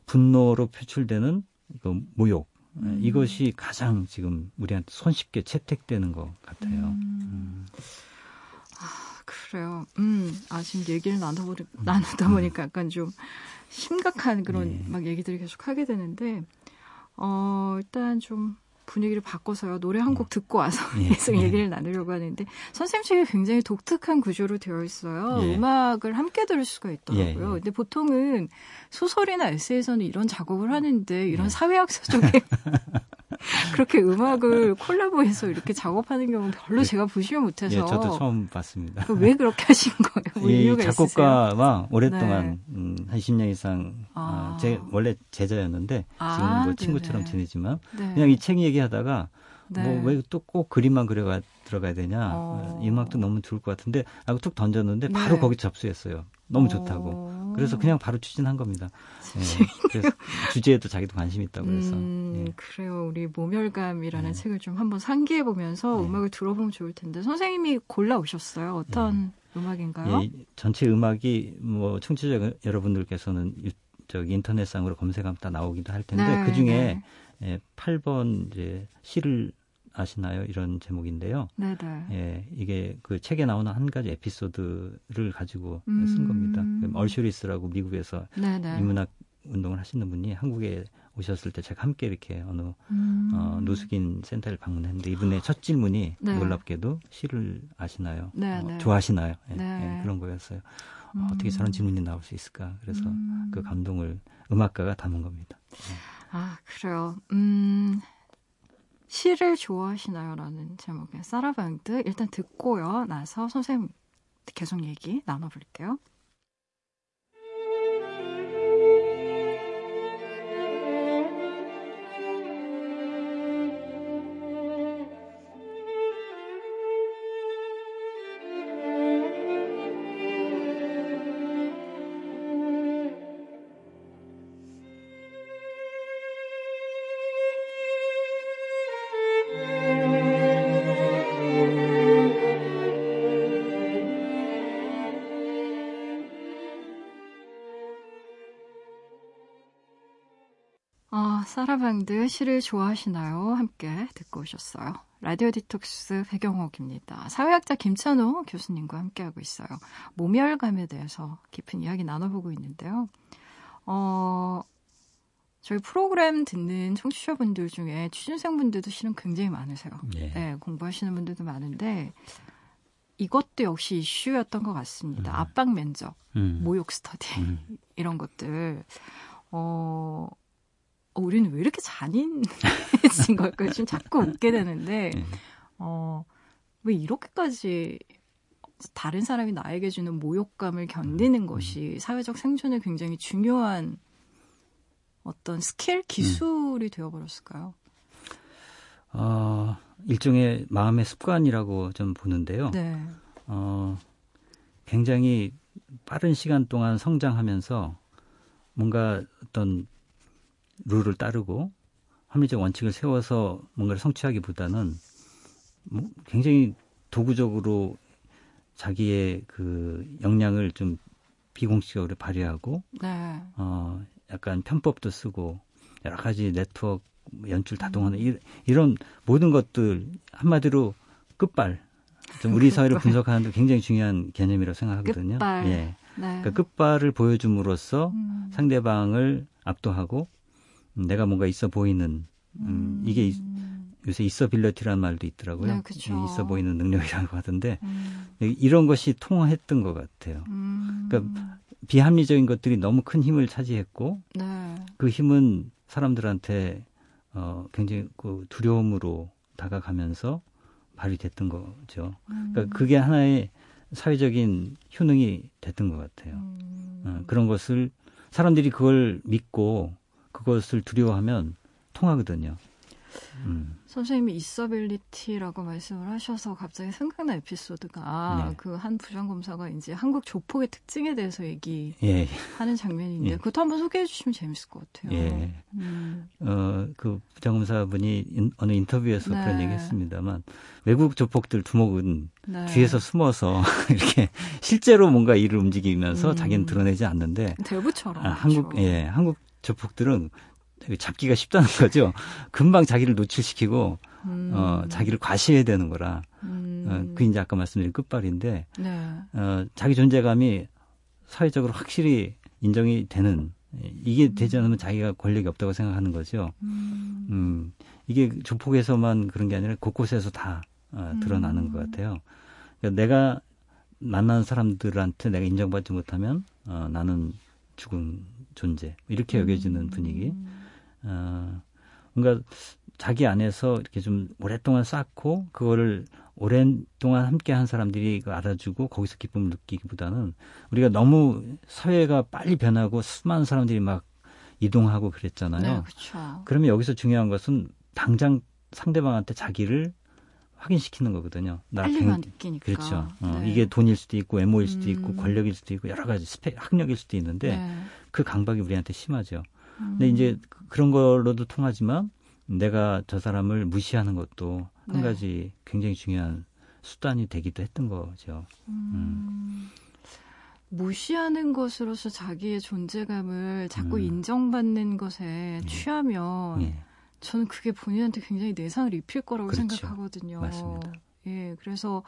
분노로 표출되는 그 모욕 음. 이것이 가장 지금 우리한테 손쉽게 채택되는 것 같아요. 음. 음. 아 그래요. 음, 아 지금 얘기를 나눠보니 음. 나누다 보니까 음. 약간 좀 심각한 그런 네. 막 얘기들을 계속 하게 되는데 어 일단 좀 분위기를 바꿔서요. 노래 한곡 음. 듣고 와서 예. 계속 얘기를 나누려고 하는데 선생님 책이 굉장히 독특한 구조로 되어 있어요. 예. 음악을 함께 들을 수가 있더라고요. 예. 예. 근데 보통은 소설이나 에세이에서는 이런 작업을 하는데 이런 예. 사회학서 쪽에 그렇게 음악을 콜라보해서 이렇게 작업하는 경우는 별로 네. 제가 보시면 못해서. 예, 저도 처음 봤습니다. 왜 그렇게 하신 거예요? 뭐 이 작곡가와 오랫동안 네. 음, 한 10년 이상 아. 어, 제 원래 제자였는데 아, 지금은 뭐 친구처럼 네네. 지내지만 네. 그냥 이 책 얘기하다가 네. 뭐왜 또 꼭 그림만 그려가 들어가야 되냐 어. 이 음악도 너무 좋을 것 같은데 하고 툭 던졌는데 바로 네. 거기 접수했어요. 너무 좋다고. 어. 그래서 그냥 바로 추진한 겁니다. 네. 그래서 주제에도 자기도 관심 있다고 그래서. 음, 예. 그래요. 우리 모멸감이라는 네. 책을 좀 한번 상기해 보면서 네. 음악을 들어보면 좋을 텐데 선생님이 골라 오셨어요. 어떤 네. 음악인가요? 예, 전체 음악이 뭐 청취자 여러분들께서는 저기 인터넷상으로 검색하면 다 나오기도 할 텐데 네, 그 중에 예, 8번 이제 시를 아시나요? 이런 제목인데요. 네네. 예, 이게 그 책에 나오는 한 가지 에피소드를 가지고 음. 쓴 겁니다. 그 얼슈리스라고 미국에서 네네. 인문학 운동을 하시는 분이 한국에 오셨을 때 제가 함께 이렇게 어느 음. 어, 노숙인 센터를 방문했는데 이분의 첫 질문이 네. 놀랍게도 시를 아시나요? 네, 어, 네. 좋아하시나요? 예, 네. 예, 그런 거였어요. 음. 어, 어떻게 저런 질문이 나올 수 있을까? 그래서 음. 그 감동을 음악가가 담은 겁니다. 네. 아 그래요. 음. 시를 좋아하시나요? 라는 제목의 사라방드 일단 듣고요. 나서 선생님 계속 얘기 나눠볼게요. 사라방드 시를 좋아하시나요? 함께 듣고 오셨어요. 라디오 디톡스 배경옥입니다. 사회학자 김찬호 교수님과 함께하고 있어요. 모멸감에 대해서 깊은 이야기 나눠보고 있는데요. 어, 저희 프로그램 듣는 청취자분들 중에 취준생분들도 실은 굉장히 많으세요. 네. 네 공부하시는 분들도 많은데 이것도 역시 이슈였던 것 같습니다. 음. 압박 면접, 음. 모욕 스터디 음. 이런 것들. 어, 어, 우리는 왜 이렇게 잔인해진 걸까요? 지금 자꾸 웃게 되는데, 네. 어, 왜 이렇게까지 다른 사람이 나에게 주는 모욕감을 견디는 음. 것이 사회적 생존에 굉장히 중요한 어떤 스킬, 기술이 음. 되어버렸을까요? 어, 일종의 마음의 습관이라고 좀 보는데요. 네. 어, 굉장히 빠른 시간 동안 성장하면서 뭔가 어떤 룰을 따르고 합리적 원칙을 세워서 뭔가를 성취하기보다는 뭐 굉장히 도구적으로 자기의 그 역량을 좀 비공식적으로 발휘하고 네. 어 약간 편법도 쓰고 여러 가지 네트워크 연출 다동하는 음. 이런 모든 것들 한마디로 끝발 좀 우리 사회를 분석하는 데 굉장히 중요한 개념이라고 생각하거든요. 끝발. 예. 네. 그러니까 끝발을 보여줌으로써 음. 상대방을 압도하고 내가 뭔가 있어 보이는 음, 음. 이게 요새 있어 빌려티라는 말도 있더라고요. 네. 있어 보이는 능력이라고 하던데 음. 이런 것이 통했던 것 같아요. 음. 그러니까 비합리적인 것들이 너무 큰 힘을 차지했고 네. 그 힘은 사람들한테 어, 굉장히 그 두려움으로 다가가면서 발휘됐던 거죠. 그러니까 음. 그게 하나의 사회적인 효능이 됐던 것 같아요. 음. 어, 그런 것을 사람들이 그걸 믿고 그것을 두려워하면 통하거든요. 음. 선생님이 이서빌리티라고 말씀을 하셔서 갑자기 생각난 에피소드가 아, 네. 그한 부장검사가 이제 한국 조폭의 특징에 대해서 얘기하는 예. 장면인데 예. 그것도 한번 소개해 주시면 재밌을 것 같아요. 예. 음. 어, 그 부장검사분이 인, 어느 인터뷰에서 네. 그런 얘기 했습니다만 외국 조폭들 두목은 네. 뒤에서 숨어서 이렇게 실제로 뭔가 일을 움직이면서 음. 자기는 드러내지 않는데 대부처럼 아, 한국 그렇죠. 예 한국 조폭들은 잡기가 쉽다는 거죠. 금방 자기를 노출시키고 음. 어, 자기를 과시해야 되는 거라. 음. 어, 그 이제 아까 말씀드린 끝발인데 네. 어, 자기 존재감이 사회적으로 확실히 인정이 되는 이게 되지 않으면 자기가 권력이 없다고 생각하는 거죠. 음, 음 이게 조폭에서만 그런 게 아니라 곳곳에서 다 어, 드러나는 것 음. 같아요. 그러니까 내가 만나는 사람들한테 내가 인정받지 못하면 어, 나는 죽은 존재 이렇게 여겨지는 음. 분위기. 어, 뭔가 자기 안에서 이렇게 좀 오랫동안 쌓고 그거를 오랜동안 함께 한 사람들이 알아주고 거기서 기쁨을 느끼기보다는 우리가 너무 사회가 빨리 변하고 수많은 사람들이 막 이동하고 그랬잖아요. 네, 그렇죠. 그러면 여기서 중요한 것은 당장 상대방한테 자기를 확인시키는 거거든요. 빨리만 느끼니까. 그렇죠. 어, 네. 이게 돈일 수도 있고 외모일 수도 음. 있고 권력일 수도 있고 여러 가지 스펙, 학력일 수도 있는데 네. 그 강박이 우리한테 심하죠. 음. 근데 이제 그런 걸로도 통하지만 내가 저 사람을 무시하는 것도 한 네. 가지 굉장히 중요한 수단이 되기도 했던 거죠. 음. 음. 무시하는 것으로서 자기의 존재감을 자꾸 음. 인정받는 것에 예. 취하면 예. 저는 그게 본인한테 굉장히 내상을 입힐 거라고 그렇죠. 생각하거든요. 맞습니다. 예, 그래서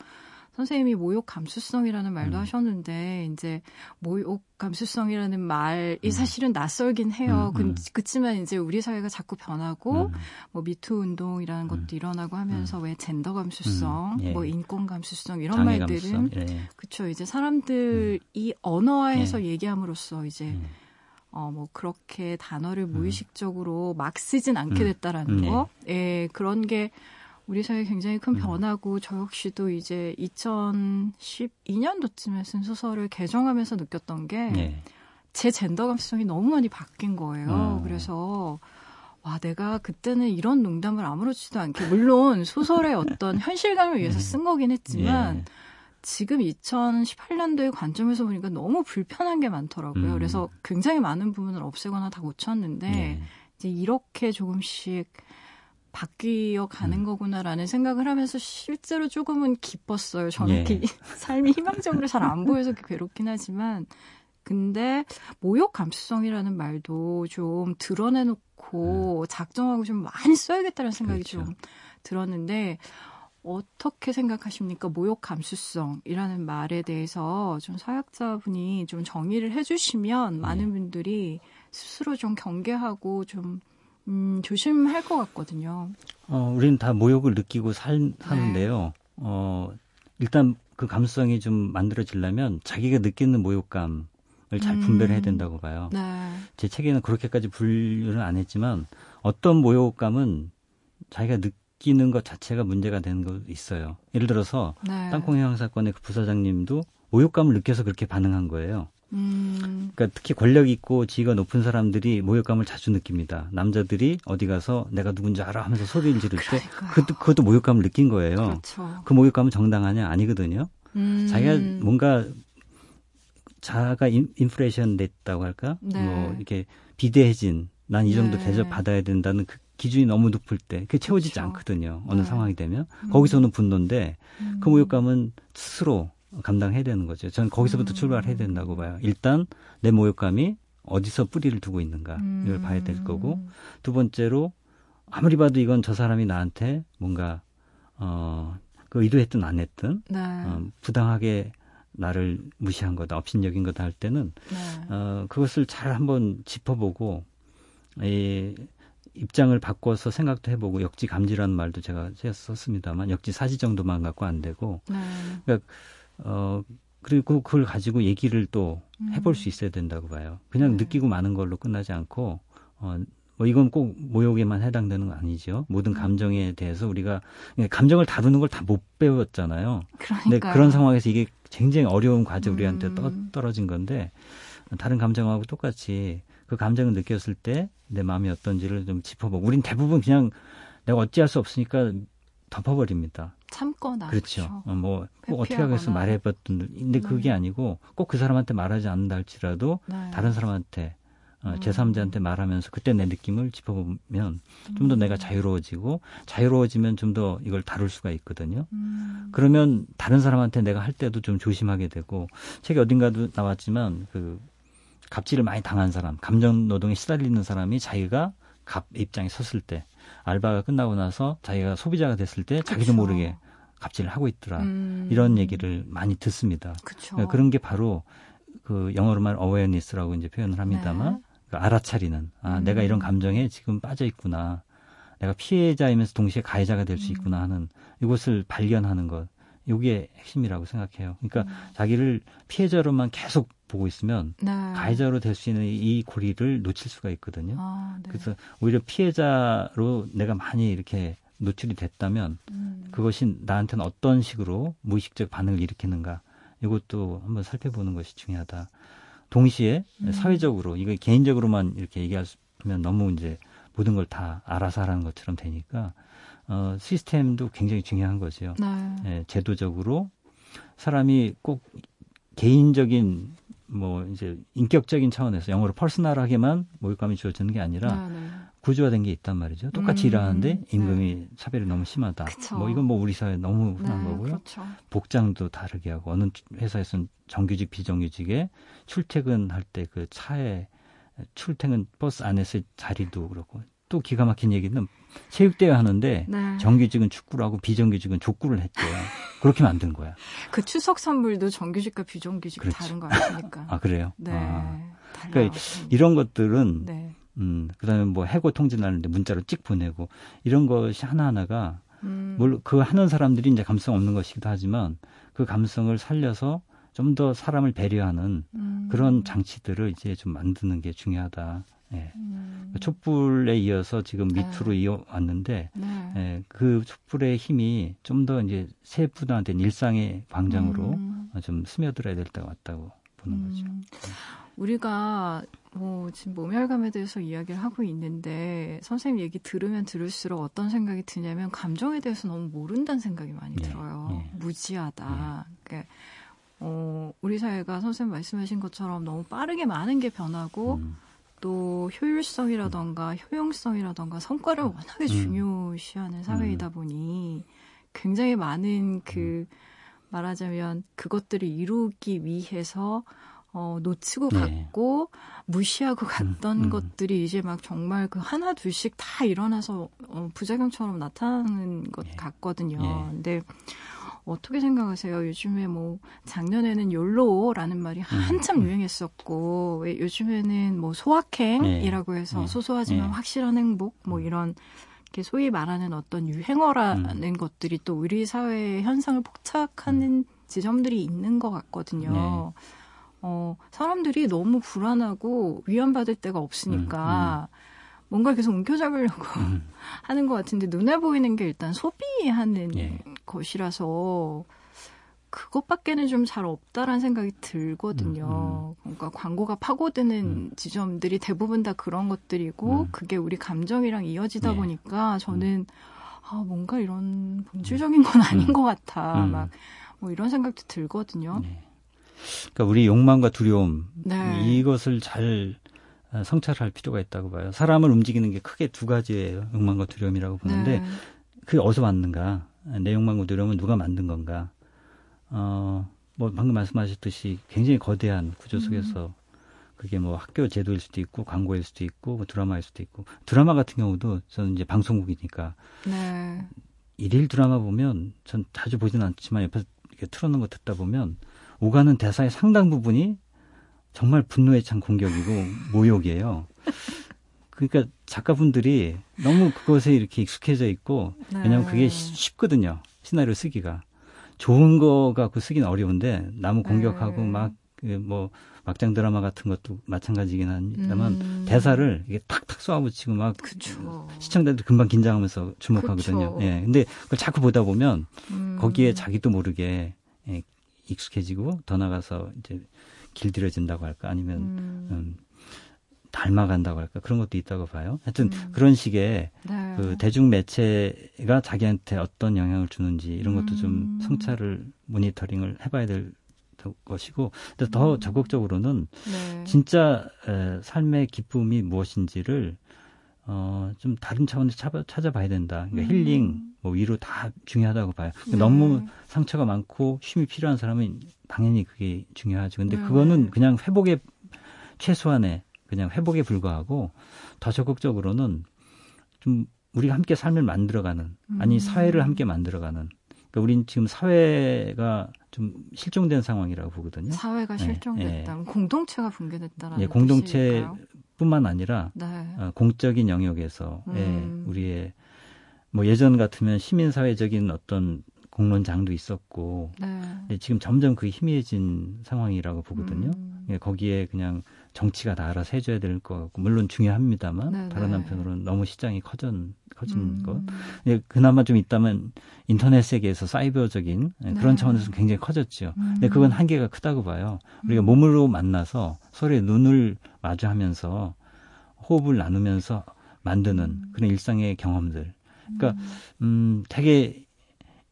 선생님이 모욕 감수성이라는 말도 음. 하셨는데 이제 모욕 감수성이라는 말이 음. 사실은 낯설긴 해요. 음, 음. 그, 그치만 이제 우리 사회가 자꾸 변하고 음. 뭐 미투 운동이라는 것도 음. 일어나고 하면서 왜 젠더 감수성, 예. 뭐 인권 감수성 이런 말들은 예. 그쵸 이제 사람들이 언어화해서 예. 얘기함으로써 이제 예. 어, 뭐, 그렇게 단어를 무의식적으로 막 쓰진 않게 됐다라는 거. 예, 그런 게 우리 사회 굉장히 큰 음. 변화고 저 역시도 이제 2012년도쯤에 쓴 소설을 개정하면서 느꼈던 게제 네. 젠더 감수성이 너무 많이 바뀐 거예요. 어. 그래서 와 내가 그때는 이런 농담을 아무렇지도 않게 물론 소설의 어떤 현실감을 위해서 쓴 거긴 했지만 예. 지금 2018년도의 관점에서 보니까 너무 불편한 게 많더라고요. 음. 그래서 굉장히 많은 부분을 없애거나 다 고쳤는데 예. 이제 이렇게 조금씩 바뀌어 가는 음. 거구나라는 생각을 하면서 실제로 조금은 기뻤어요. 저는 예. 삶이 희망적으로 잘 안 보여서 괴롭긴 하지만 근데 모욕 감수성이라는 말도 좀 드러내놓고 음. 작정하고 좀 많이 써야겠다는 생각이 그렇죠. 좀 들었는데 어떻게 생각하십니까? 모욕 감수성이라는 말에 대해서 좀 사역자분이 좀 정의를 해주시면 많은 네. 분들이 스스로 좀 경계하고 좀 음, 조심할 것 같거든요. 어, 우리는 다 모욕을 느끼고 살, 하는데요. 네. 어, 일단 그 감수성이 좀 만들어지려면 자기가 느끼는 모욕감을 잘 분별해야 음. 된다고 봐요. 네. 제 책에는 그렇게까지 분류는 안 했지만 어떤 모욕감은 자기가 느끼는 것 자체가 문제가 되는 거 있어요. 예를 들어서 네. 땅콩 형사건의 그 부사장님도 모욕감을 느껴서 그렇게 반응한 거예요. 음. 그러니까 특히 권력 있고 지위가 높은 사람들이 모욕감을 자주 느낍니다. 남자들이 어디 가서 내가 누군지 알아 하면서 소리를 지를 때 그것도, 그것도 모욕감을 느낀 거예요. 그렇죠. 그 모욕감은 정당하냐 아니거든요. 음. 자기가 뭔가 자아가 인, 인플레이션 됐다고 할까? 네. 뭐 이렇게 비대해진 난 이 정도 네. 대접 받아야 된다는 그 기준이 너무 높을 때 그게 채워지지 그렇죠. 않거든요. 어느 네. 상황이 되면 음. 거기서는 분노인데 음. 그 모욕감은 스스로 감당해야 되는 거죠. 저는 거기서부터 음. 출발해야 된다고 봐요. 일단 내 모욕감이 어디서 뿌리를 두고 있는가 이걸 봐야 될 거고 두 번째로 아무리 봐도 이건 저 사람이 나한테 뭔가 어 그 의도했든 안 했든 네. 어, 부당하게 나를 무시한 거다, 업신여긴 거다 할 때는 네. 어, 그것을 잘 한번 짚어보고 이 입장을 바꿔서 생각도 해보고 역지 감지라는 말도 제가 썼습니다만 역지 사지 정도만 갖고 안 되고 네. 그러니까 어 그리고 그걸 가지고 얘기를 또 해볼 음. 수 있어야 된다고 봐요. 그냥 네. 느끼고 마는 걸로 끝나지 않고 어. 뭐 이건 꼭 모욕에만 해당되는 거 아니죠. 모든 음. 감정에 대해서 우리가 감정을 다루는 걸 다 못 배웠잖아요. 근데 그런 상황에서 이게 굉장히 어려운 과제 우리한테 음. 떨어진 건데 다른 감정하고 똑같이 그 감정을 느꼈을 때 내 마음이 어떤지를 좀 짚어보고 우린 대부분 그냥 내가 어찌할 수 없으니까 덮어버립니다. 참거나 그렇죠. 그렇죠. 어, 뭐, 꼭 어떻게 하겠어 말해봤던 근데 네. 그게 아니고 꼭 그 사람한테 말하지 않는다 할지라도 네. 다른 사람한테 어, 음. 제3자한테 말하면서 그때 내 느낌을 짚어보면 좀더 내가 음. 자유로워지고 자유로워지면 좀 더 이걸 다룰 수가 있거든요. 음. 그러면 다른 사람한테 내가 할 때도 좀 조심하게 되고 책에 어딘가도 나왔지만 그 갑질을 많이 당한 사람, 감정 노동에 시달리는 사람이 자기가 갑 입장에 섰을 때 알바가 끝나고 나서 자기가 소비자가 됐을 때. 자기도 모르게 갑질을 하고 있더라. 음. 이런 얘기를 많이 듣습니다. 그러니까 그런 게 바로 그 영어로 말 어웨어니스라고 이제 표현을 합니다만 네. 그 알아차리는 아 음. 내가 이런 감정에 지금 빠져 있구나 내가 피해자이면서 동시에 가해자가 될수 음. 있구나 하는 이것을 발견하는 것 이게 핵심이라고 생각해요. 그러니까 음. 자기를 피해자로만 계속 보고 있으면 네. 가해자로 될 수 있는 이 고리를 놓칠 수가 있거든요. 아, 네. 그래서 오히려 피해자로 내가 많이 이렇게 노출이 됐다면 음. 그것이 나한테는 어떤 식으로 무의식적 반응을 일으키는가 이것도 한번 살펴보는 것이 중요하다. 동시에 음. 사회적으로 이거 개인적으로만 이렇게 얘기하면 너무 이제 모든 걸 다 알아서 하라는 것처럼 되니까 어, 시스템도 굉장히 중요한 거죠. 네. 예, 제도적으로 사람이 꼭 개인적인 뭐 이제 인격적인 차원에서 영어로 퍼스널하게만 모욕감이 주어지는 게 아니라 네, 네. 구조화된 게 있단 말이죠. 똑같이 음, 일하는데 임금이 네. 차별이 너무 심하다. 그쵸. 뭐 이건 뭐 우리 사회 너무 흔한 네, 거고요. 그렇죠. 복장도 다르게 하고 어느 회사에서는 정규직 비정규직에 출퇴근할 때 그 차에 출퇴근 버스 안에서 자리도 그렇고 또 기가 막힌 얘기는 체육대회 하는데 네. 정규직은 축구를 하고 비정규직은 족구를 했대요. 그렇게 만든 거야. 그 추석 선물도 정규직과 비정규직 그렇지. 다른 거 아닙니까? 아 그래요? 네. 아. 그러니까 이런 것들은 네. 음, 그다음에 뭐 해고 통지 나는데 문자로 찍 보내고 이런 것이 하나하나가 음. 물론 그 하는 사람들이 이제 감성 없는 것이기도 하지만 그 감성을 살려서 좀 더 사람을 배려하는 음. 그런 장치들을 이제 좀 만드는 게 중요하다. 예. 음. 촛불에 이어서 지금 네. 미투로 네. 이어왔는데 네. 예, 그 촛불의 힘이 좀 더 이제 세분화된 일상의 광장으로 음. 좀 스며들어야 될 때가 왔다고 보는 음. 거죠. 네. 우리가 뭐 지금 모멸감에 대해서 이야기를 하고 있는데 선생님 얘기 들으면 들을수록 어떤 생각이 드냐면 감정에 대해서 너무 모른다는 생각이 많이 네, 들어요. 네. 무지하다. 네. 그러니까 어, 우리 사회가 선생님 말씀하신 것처럼 너무 빠르게 많은 게 변하고 음. 또 효율성이라던가 음. 효용성이라던가 성과를 음. 워낙에 음. 중요시하는 사회이다 음. 보니 굉장히 많은 그 말하자면 그것들을 이루기 위해서 어, 놓치고 네. 갔고 무시하고 갔던 음, 음. 것들이 이제 막 정말 그 하나 둘씩 다 일어나서 어, 부작용처럼 나타나는 것 네. 같거든요. 네. 근데 어떻게 생각하세요? 요즘에 뭐 작년에는 욜로라는 말이 음, 한참 음. 유행했었고 왜 요즘에는 뭐 소확행이라고 네. 해서 네. 소소하지만 네. 확실한 행복 뭐 이런 이렇게 소위 말하는 어떤 유행어라는 음. 것들이 또 우리 사회의 현상을 포착하는 지점들이 있는 것 같거든요. 어, 사람들이 너무 불안하고 위안받을 데가 없으니까 음, 음. 뭔가 계속 움켜잡으려고 음. 하는 것 같은데 눈에 보이는 게 일단 소비하는 예. 것이라서 그것밖에는 좀 잘 없다라는 생각이 들거든요. 음, 음. 그러니까 광고가 파고드는 음. 지점들이 대부분 다 그런 것들이고 음. 그게 우리 감정이랑 이어지다 네. 보니까 저는 아 뭔가 이런 본질적인 건 아닌 것 같아. 막 뭐 이런 생각도 들거든요. 네. 그러니까 우리 욕망과 두려움 네. 이것을 잘 어, 성찰할 필요가 있다고 봐요. 사람을 움직이는 게 크게 두 가지예요. 욕망과 두려움이라고 보는데 네. 그게 어디서 왔는가? 내 욕망과 두려움은 누가 만든 건가? 어, 뭐 방금 말씀하셨듯이 굉장히 거대한 구조 속에서 음. 그게 뭐 학교 제도일 수도 있고 광고일 수도 있고 뭐 드라마일 수도 있고 드라마 같은 경우도 저는 이제 방송국이니까 네. 일일 드라마 보면 전 자주 보지는 않지만 옆에서 이렇게 틀어놓은 거 듣다 보면 오가는 대사의 상당 부분이 정말 분노에 찬 공격이고 모욕이에요. 그러니까 작가분들이 너무 그것에 이렇게 익숙해져 있고 네. 왜냐하면 그게 쉽거든요 시나리오 쓰기가 좋은 거 갖고 쓰기는 어려운데 나무 공격하고 네. 막뭐 그 막장 드라마 같은 것도 마찬가지긴 합니다만 음. 대사를 이게 탁탁 쏘아붙이고 막 그쵸. 시청자들 금방 긴장하면서 주목하거든요. 그쵸. 예. 근데 그걸 자꾸 보다 보면 음. 거기에 자기도 모르게 예, 익숙해지고 더 나가서 이제 길들여진다고 할까 아니면 음. 음 닮아간다고 할까 그런 것도 있다고 봐요. 하여튼 음. 그런 식의 네. 그 대중 매체가 자기한테 어떤 영향을 주는지 이런 것도 좀 음. 성찰을 모니터링을 해봐야 될 것이고 근데 더 음. 적극적으로는 네. 진짜 에, 삶의 기쁨이 무엇인지를 어, 좀 다른 차원에서 찾아, 찾아봐야 된다. 그러니까 음. 힐링, 뭐 위로 다 중요하다고 봐요. 그러니까 네. 너무 상처가 많고 쉼이 필요한 사람은 당연히 그게 중요하죠. 근데 네. 그거는 그냥 회복의 최소한의 그냥 회복에 불과하고 더 적극적으로는 좀 우리가 함께 삶을 만들어가는 아니 음. 사회를 함께 만들어가는 그러니까 우린 지금 사회가 좀 실종된 상황이라고 보거든요. 사회가 네, 실종됐다. 네. 공동체가 붕괴됐다라는 예, 공동체뿐만 아니라 네. 어, 공적인 영역에서 예, 음. 예, 우리의 뭐 예전 같으면 시민 사회적인 어떤 공론장도 있었고 네. 예, 지금 점점 그게 희미해진 상황이라고 보거든요. 음. 예, 거기에 그냥 정치가 다 알아서 해줘야 될것 같고 물론 중요합니다만 네 다른 네. 한편으로는 너무 시장이 커진 커진 음. 것. 예, 그나마 좀 있다면 인터넷 세계에서 사이버적인 예, 네. 그런 차원에서 굉장히 커졌죠. 음. 근데 그건 한계가 크다고 봐요. 우리가 음. 몸으로 만나서 서로의 눈을 마주하면서 호흡을 나누면서 만드는 음. 그런 일상의 경험들. 그러니까 음, 음 되게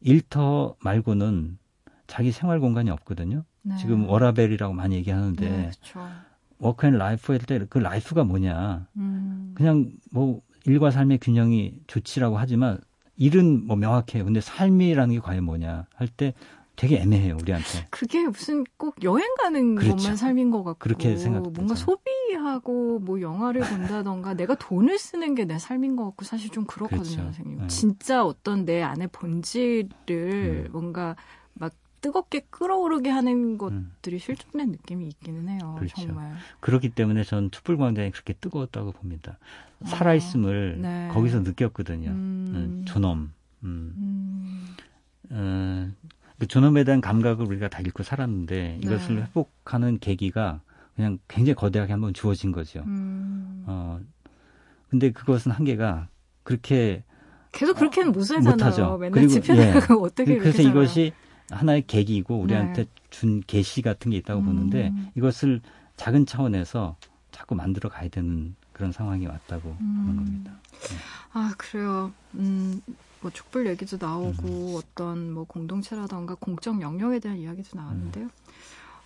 일터 말고는 자기 생활 공간이 없거든요. 네. 지금 워라밸이라고 많이 얘기하는데 네, work and life 할 때 그 life가 뭐냐. 음. 그냥 뭐 일과 삶의 균형이 좋지라고 하지만 일은 뭐 명확해요. 근데 삶이라는 게 과연 뭐냐 할 때 되게 애매해요, 우리한테. 그게 무슨 꼭 여행 가는 그렇죠. 것만 삶인 것 같고. 그렇게 생각 뭔가 소비하고 뭐 영화를 본다던가 내가 돈을 쓰는 게 내 삶인 것 같고 사실 좀 그렇거든요, 그렇죠. 선생님. 네. 진짜 어떤 내 안에 본질을 음. 뭔가 막 뜨겁게 끓어오르게 하는 것들이 음. 실종된 느낌이 있기는 해요. 그렇죠. 정말. 그렇기 때문에 전 촛불 광장이 그렇게 뜨거웠다고 봅니다. 아, 살아있음을 네. 거기서 느꼈거든요. 음. 음 존엄. 음. 음. 어, 그 존엄에 대한 감각을 우리가 다 잃고 살았는데 이것을 네. 회복하는 계기가 그냥 굉장히 거대하게 한번 주어진 거죠. 음. 어, 근데 그것은 한계가 그렇게 계속 그렇게는 못 살잖아요. 못하죠. 맨날 그리고, 집회 예. 어떻게 그래서 이것이 하나의 계기이고 우리한테 네. 준 계시 같은 게 있다고 음. 보는데 이것을 작은 차원에서 자꾸 만들어 가야 되는 그런 상황이 왔다고 음. 보는 겁니다. 네. 아 그래요. 음, 뭐 촛불 얘기도 나오고 음. 어떤 뭐 공동체라던가 공적 영역에 대한 이야기도 나왔는데요.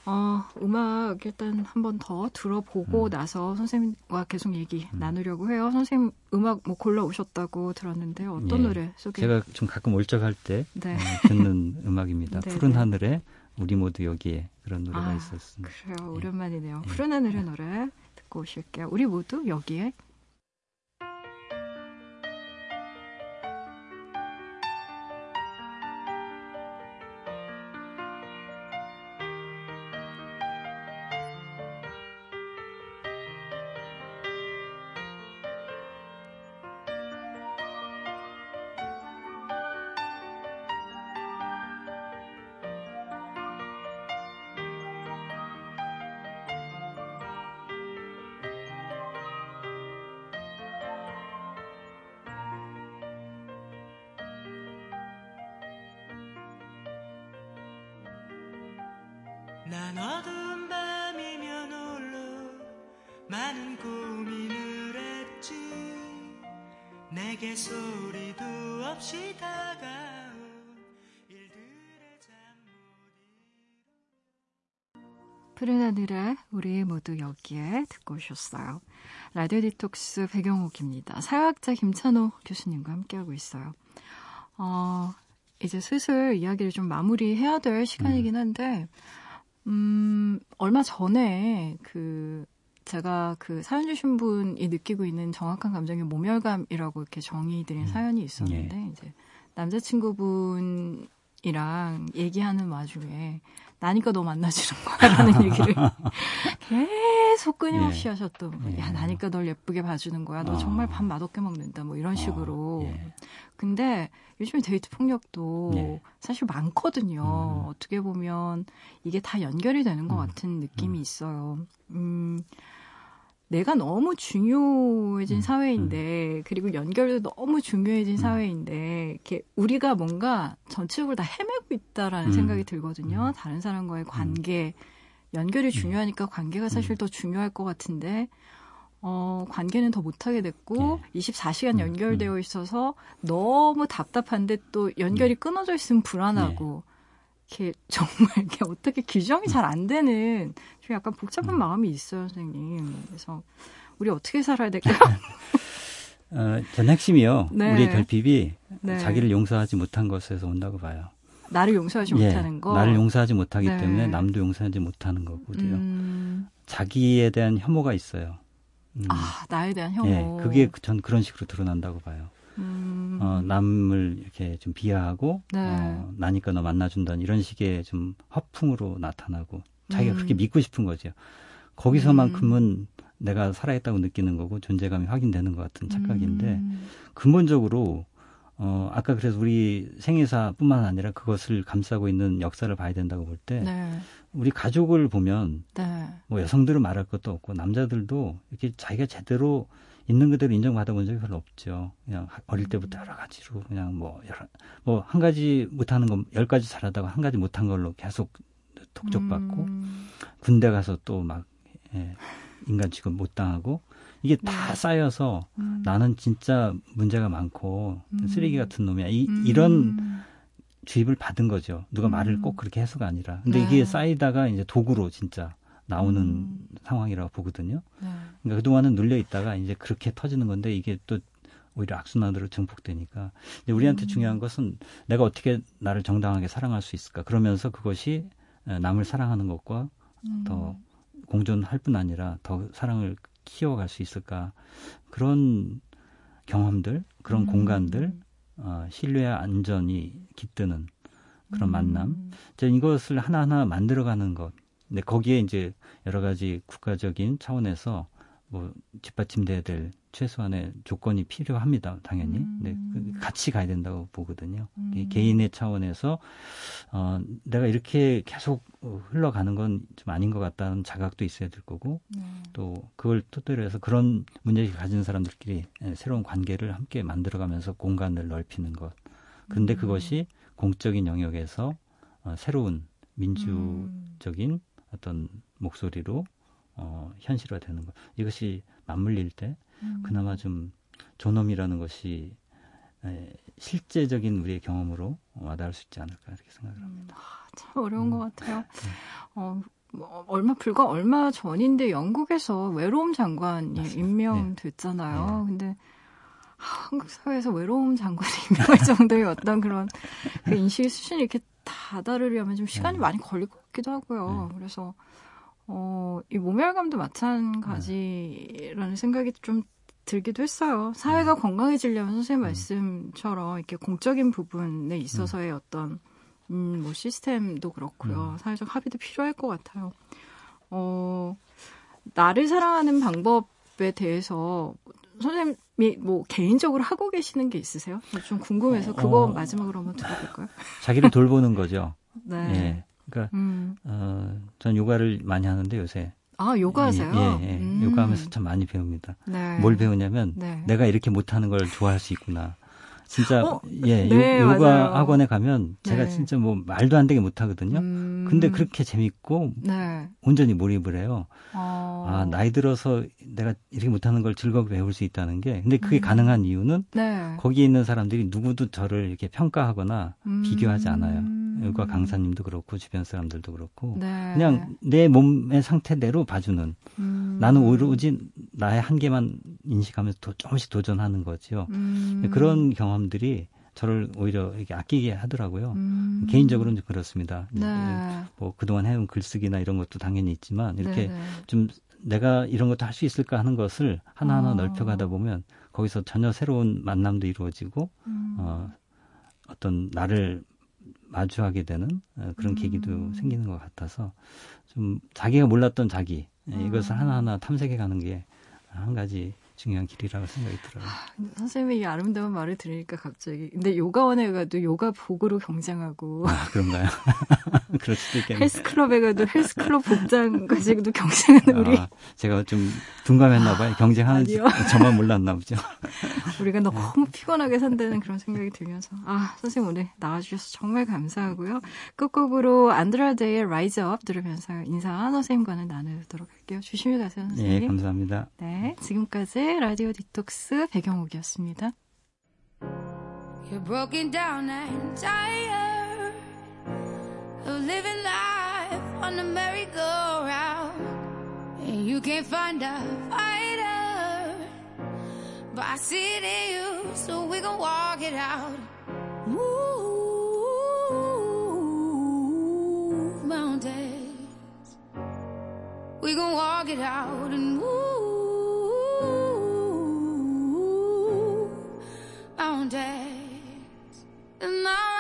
음. 어, 음악 일단 한 번 더 들어보고 음. 나서 선생님과 계속 얘기 음. 나누려고 해요. 선생님 음악 뭐 골라 오셨다고 들었는데요. 어떤 예. 노래 소개? 제가 좀 가끔 올적할 때 네. 어, 듣는 음악입니다. 네, 푸른 네. 하늘에 우리 모두 여기에 그런 노래가 아, 있었습니다. 그래요. 예. 오랜만이네요. 예. 푸른 하늘의 노래 듣고 오실게요. 우리 모두 여기에 난 어두운 밤이면 홀로 많은 고민을 했지 내게 소리도 없이 다가온 일들의 잠못 푸른 하늘에 우리 모두 여기에 듣고 오셨어요. 라디오 디톡스 배경옥입니다. 사회학자 김찬호 교수님과 함께하고 있어요. 어, 이제 슬슬 이야기를 좀 마무리해야 될 시간이긴 음. 한데, 음, 얼마 전에 그, 제가 그 사연 주신 분이 느끼고 있는 정확한 감정이 모멸감이라고 이렇게 정의 드린 음. 사연이 있었는데, 예. 이제 남자친구분 이랑 얘기하는 와중에 나니까 너 만나주는 거야라는 얘기를 계속 끊임없이 예. 하셨던 예. 야 나니까 널 예쁘게 봐주는 거야 너 어. 정말 밥 맛없게 먹는다 뭐 이런 어. 식으로 어. 예. 근데 요즘에 데이트 폭력도 예. 사실 많거든요 음. 어떻게 보면 이게 다 연결이 되는 것 음. 같은 느낌이 음. 있어요 음 내가 너무 중요해진 음, 사회인데 음. 그리고 연결도 너무 중요해진 음. 사회인데 이렇게 우리가 뭔가 전체적으로 다 헤매고 있다라는 음. 생각이 들거든요. 음. 다른 사람과의 관계 연결이 중요하니까 관계가 사실 더 중요할 것 같은데 어, 관계는 더 못하게 됐고, 예. 24시간 연결되어 있어서 너무 답답한데 또 연결이 끊어져 있으면 불안하고, 예. 이렇게 정말 이렇게 어떻게 규정이 잘 안 되는 좀 약간 복잡한 음. 마음이 있어요, 선생님. 그래서 우리 어떻게 살아야 될까요? 어, 전 핵심이요. 네. 우리의 결핍이 네. 자기를 용서하지 못한 것에서 온다고 봐요. 나를 용서하지 예, 못하는 거. 나를 용서하지 못하기 네. 때문에 남도 용서하지 못하는 거거든요. 음. 자기에 대한 혐오가 있어요. 음. 아, 나에 대한 혐오. 예, 그게 전 그런 식으로 드러난다고 봐요. 음. 어, 남을 이렇게 좀 비하하고 네. 어, 나니까 너 만나준다는 이런 식의 좀 화풍으로 나타나고 자기가 음. 그렇게 믿고 싶은 거죠. 거기서만큼은 음. 내가 살아있다고 느끼는 거고 존재감이 확인되는 것 같은 착각인데 음. 근본적으로 어 아까 그래서 우리 생애사뿐만 아니라 그것을 감싸고 있는 역사를 봐야 된다고 볼때 네. 우리 가족을 보면 네. 뭐 여성들은 말할 것도 없고 남자들도 이렇게 자기가 제대로 있는 그대로 인정받아 본 적이 별로 없죠. 그냥 어릴 음. 때부터 여러 가지로 그냥 뭐 여러 뭐 한 가지 못하는 거 열 가지 잘하다가 한 가지 못한 걸로 계속 독촉받고 음. 군대 가서 또 막 예, 인간 취급 못 당하고 이게 네. 다 쌓여서 음. 나는 진짜 문제가 많고 음. 쓰레기 같은 놈이야. 이, 음. 이런 주입을 받은 거죠. 누가 말을 음. 꼭 그렇게 해서가 아니라. 근데 네. 이게 쌓이다가 이제 도구로 진짜 나오는 음. 상황이라고 보거든요. 네. 그러니까 그동안은 눌려 있다가 이제 그렇게 터지는 건데 이게 또 오히려 악순환으로 증폭되니까. 근데 우리한테 중요한 것은 내가 어떻게 나를 정당하게 사랑할 수 있을까. 그러면서 그것이 남을 사랑하는 것과 음. 더 공존할 뿐 아니라 더 사랑을 키워갈 수 있을까 그런 경험들 그런 음. 공간들 어, 신뢰와 안전이 깃드는 그런 음. 만남 이제 이것을 하나하나 만들어가는 것 근데 거기에 이제 여러 가지 국가적인 차원에서 뭐 뒷받침돼야 될 최소한의 조건이 필요합니다. 당연히. 음. 네, 같이 가야 된다고 보거든요. 음. 개인의 차원에서 어, 내가 이렇게 계속 흘러가는 건 좀 아닌 것 같다는 자각도 있어야 될 거고 네. 또 그걸 토대로 해서 그런 문제를 가진 사람들끼리 예, 새로운 관계를 함께 만들어가면서 공간을 넓히는 것. 근데 음. 그것이 공적인 영역에서 어, 새로운 민주적인 음. 어떤 목소리로 어, 현실화되는 것. 이것이 맞물릴 때 음. 그나마 좀 존엄이라는 것이 에, 실제적인 우리의 경험으로 와닿을 수 있지 않을까 이렇게 생각을 합니다. 아, 참 어려운 음. 것 같아요. 네. 어, 뭐 얼마 불과 얼마 전인데 영국에서 외로움 장관이 맞습니다. 임명됐잖아요. 네. 근데 한국 사회에서 외로움 장관이 임명할 정도의 어떤 그런 그 인식 수준이 이렇게 다다르려면 좀 시간이 네. 많이 걸릴 것 같기도 하고요. 네. 그래서 어, 이 모멸감도 마찬가지라는 네. 생각이 좀 들기도 했어요. 사회가 네. 건강해지려면 선생님 음. 말씀처럼 이렇게 공적인 부분에 있어서의 음. 어떤 음, 뭐 시스템도 그렇고요. 음. 사회적 합의도 필요할 것 같아요. 어, 나를 사랑하는 방법에 대해서 선생님이 뭐 개인적으로 하고 계시는 게 있으세요? 좀 궁금해서 그거 어, 마지막으로 한번 들어볼까요? 자기를 돌보는 거죠. 네. 예. 그러니까 음. 어, 전 요가를 많이 하는데 요새 아 요가하세요? 예, 예, 예. 음. 요가하면서 참 많이 배웁니다. 네. 뭘 배우냐면 네. 내가 이렇게 못하는 걸 좋아할 수 있구나. 진짜 어? 예 네, 요, 가 학원에 가면 제가 네. 진짜 뭐 말도 안 되게 못 하거든요. 음... 근데 그렇게 재밌고 네. 온전히 몰입을 해요. 어... 아 나이 들어서 내가 이렇게 못하는 걸 즐겁게 배울 수 있다는 게 근데 그게 음... 가능한 이유는 네. 거기에 있는 사람들이 누구도 저를 이렇게 평가하거나 음... 비교하지 않아요. 요가 강사님도 그렇고 주변 사람들도 그렇고 네. 그냥 내 몸의 상태대로 봐주는 음. 나는 오로지 나의 한계만 인식하면서 도, 조금씩 도전하는 거지요. 음. 그런 경험 들이 저를 오히려 이렇게 아끼게 하더라고요. 음. 개인적으로는 그렇습니다. 네. 뭐 그동안 해온 글쓰기나 이런 것도 당연히 있지만 이렇게 네네. 네. 좀 내가 이런 것도 할 수 있을까 하는 것을 하나하나 어. 넓혀가다 보면 거기서 전혀 새로운 만남도 이루어지고 음. 어, 어떤 나를 마주하게 되는 어, 그런 음. 계기도 생기는 것 같아서 좀 자기가 몰랐던 자기 음. 이것을 하나하나 탐색해 가는 게 한 가지 중요한 길이라고 생각이 들어요. 아, 선생님이 이 아름다운 말을 들으니까 갑자기 근데 요가원에 가도 요가 복으로 경쟁하고 아, 그런가요? 그럴 수도 있겠네요. 헬스클럽에 가도 헬스클럽 복장 가지고도 경쟁하는 우리 아, 제가 좀 둔감했나 봐요. 경쟁하는 저만 몰랐나 보죠. 우리가 너무 피곤하게 산다는 그런 생각이 들면서 아 선생님 오늘 나와주셔서 정말 감사하고요. 끝곡으로 안드라데의 라이즈 업 들으면서 인사 선생님과는 나누도록 할게요. 조심히 가세요 선생님. 네 감사합니다. 네 지금까지 라디오 디톡스 배경옥이었습니다. You're broken down and tired of living life on the merry-go-round and you can't find a fighter but I see it in you so we gon' walk it out move mountains we gon' walk it out and move found days And I.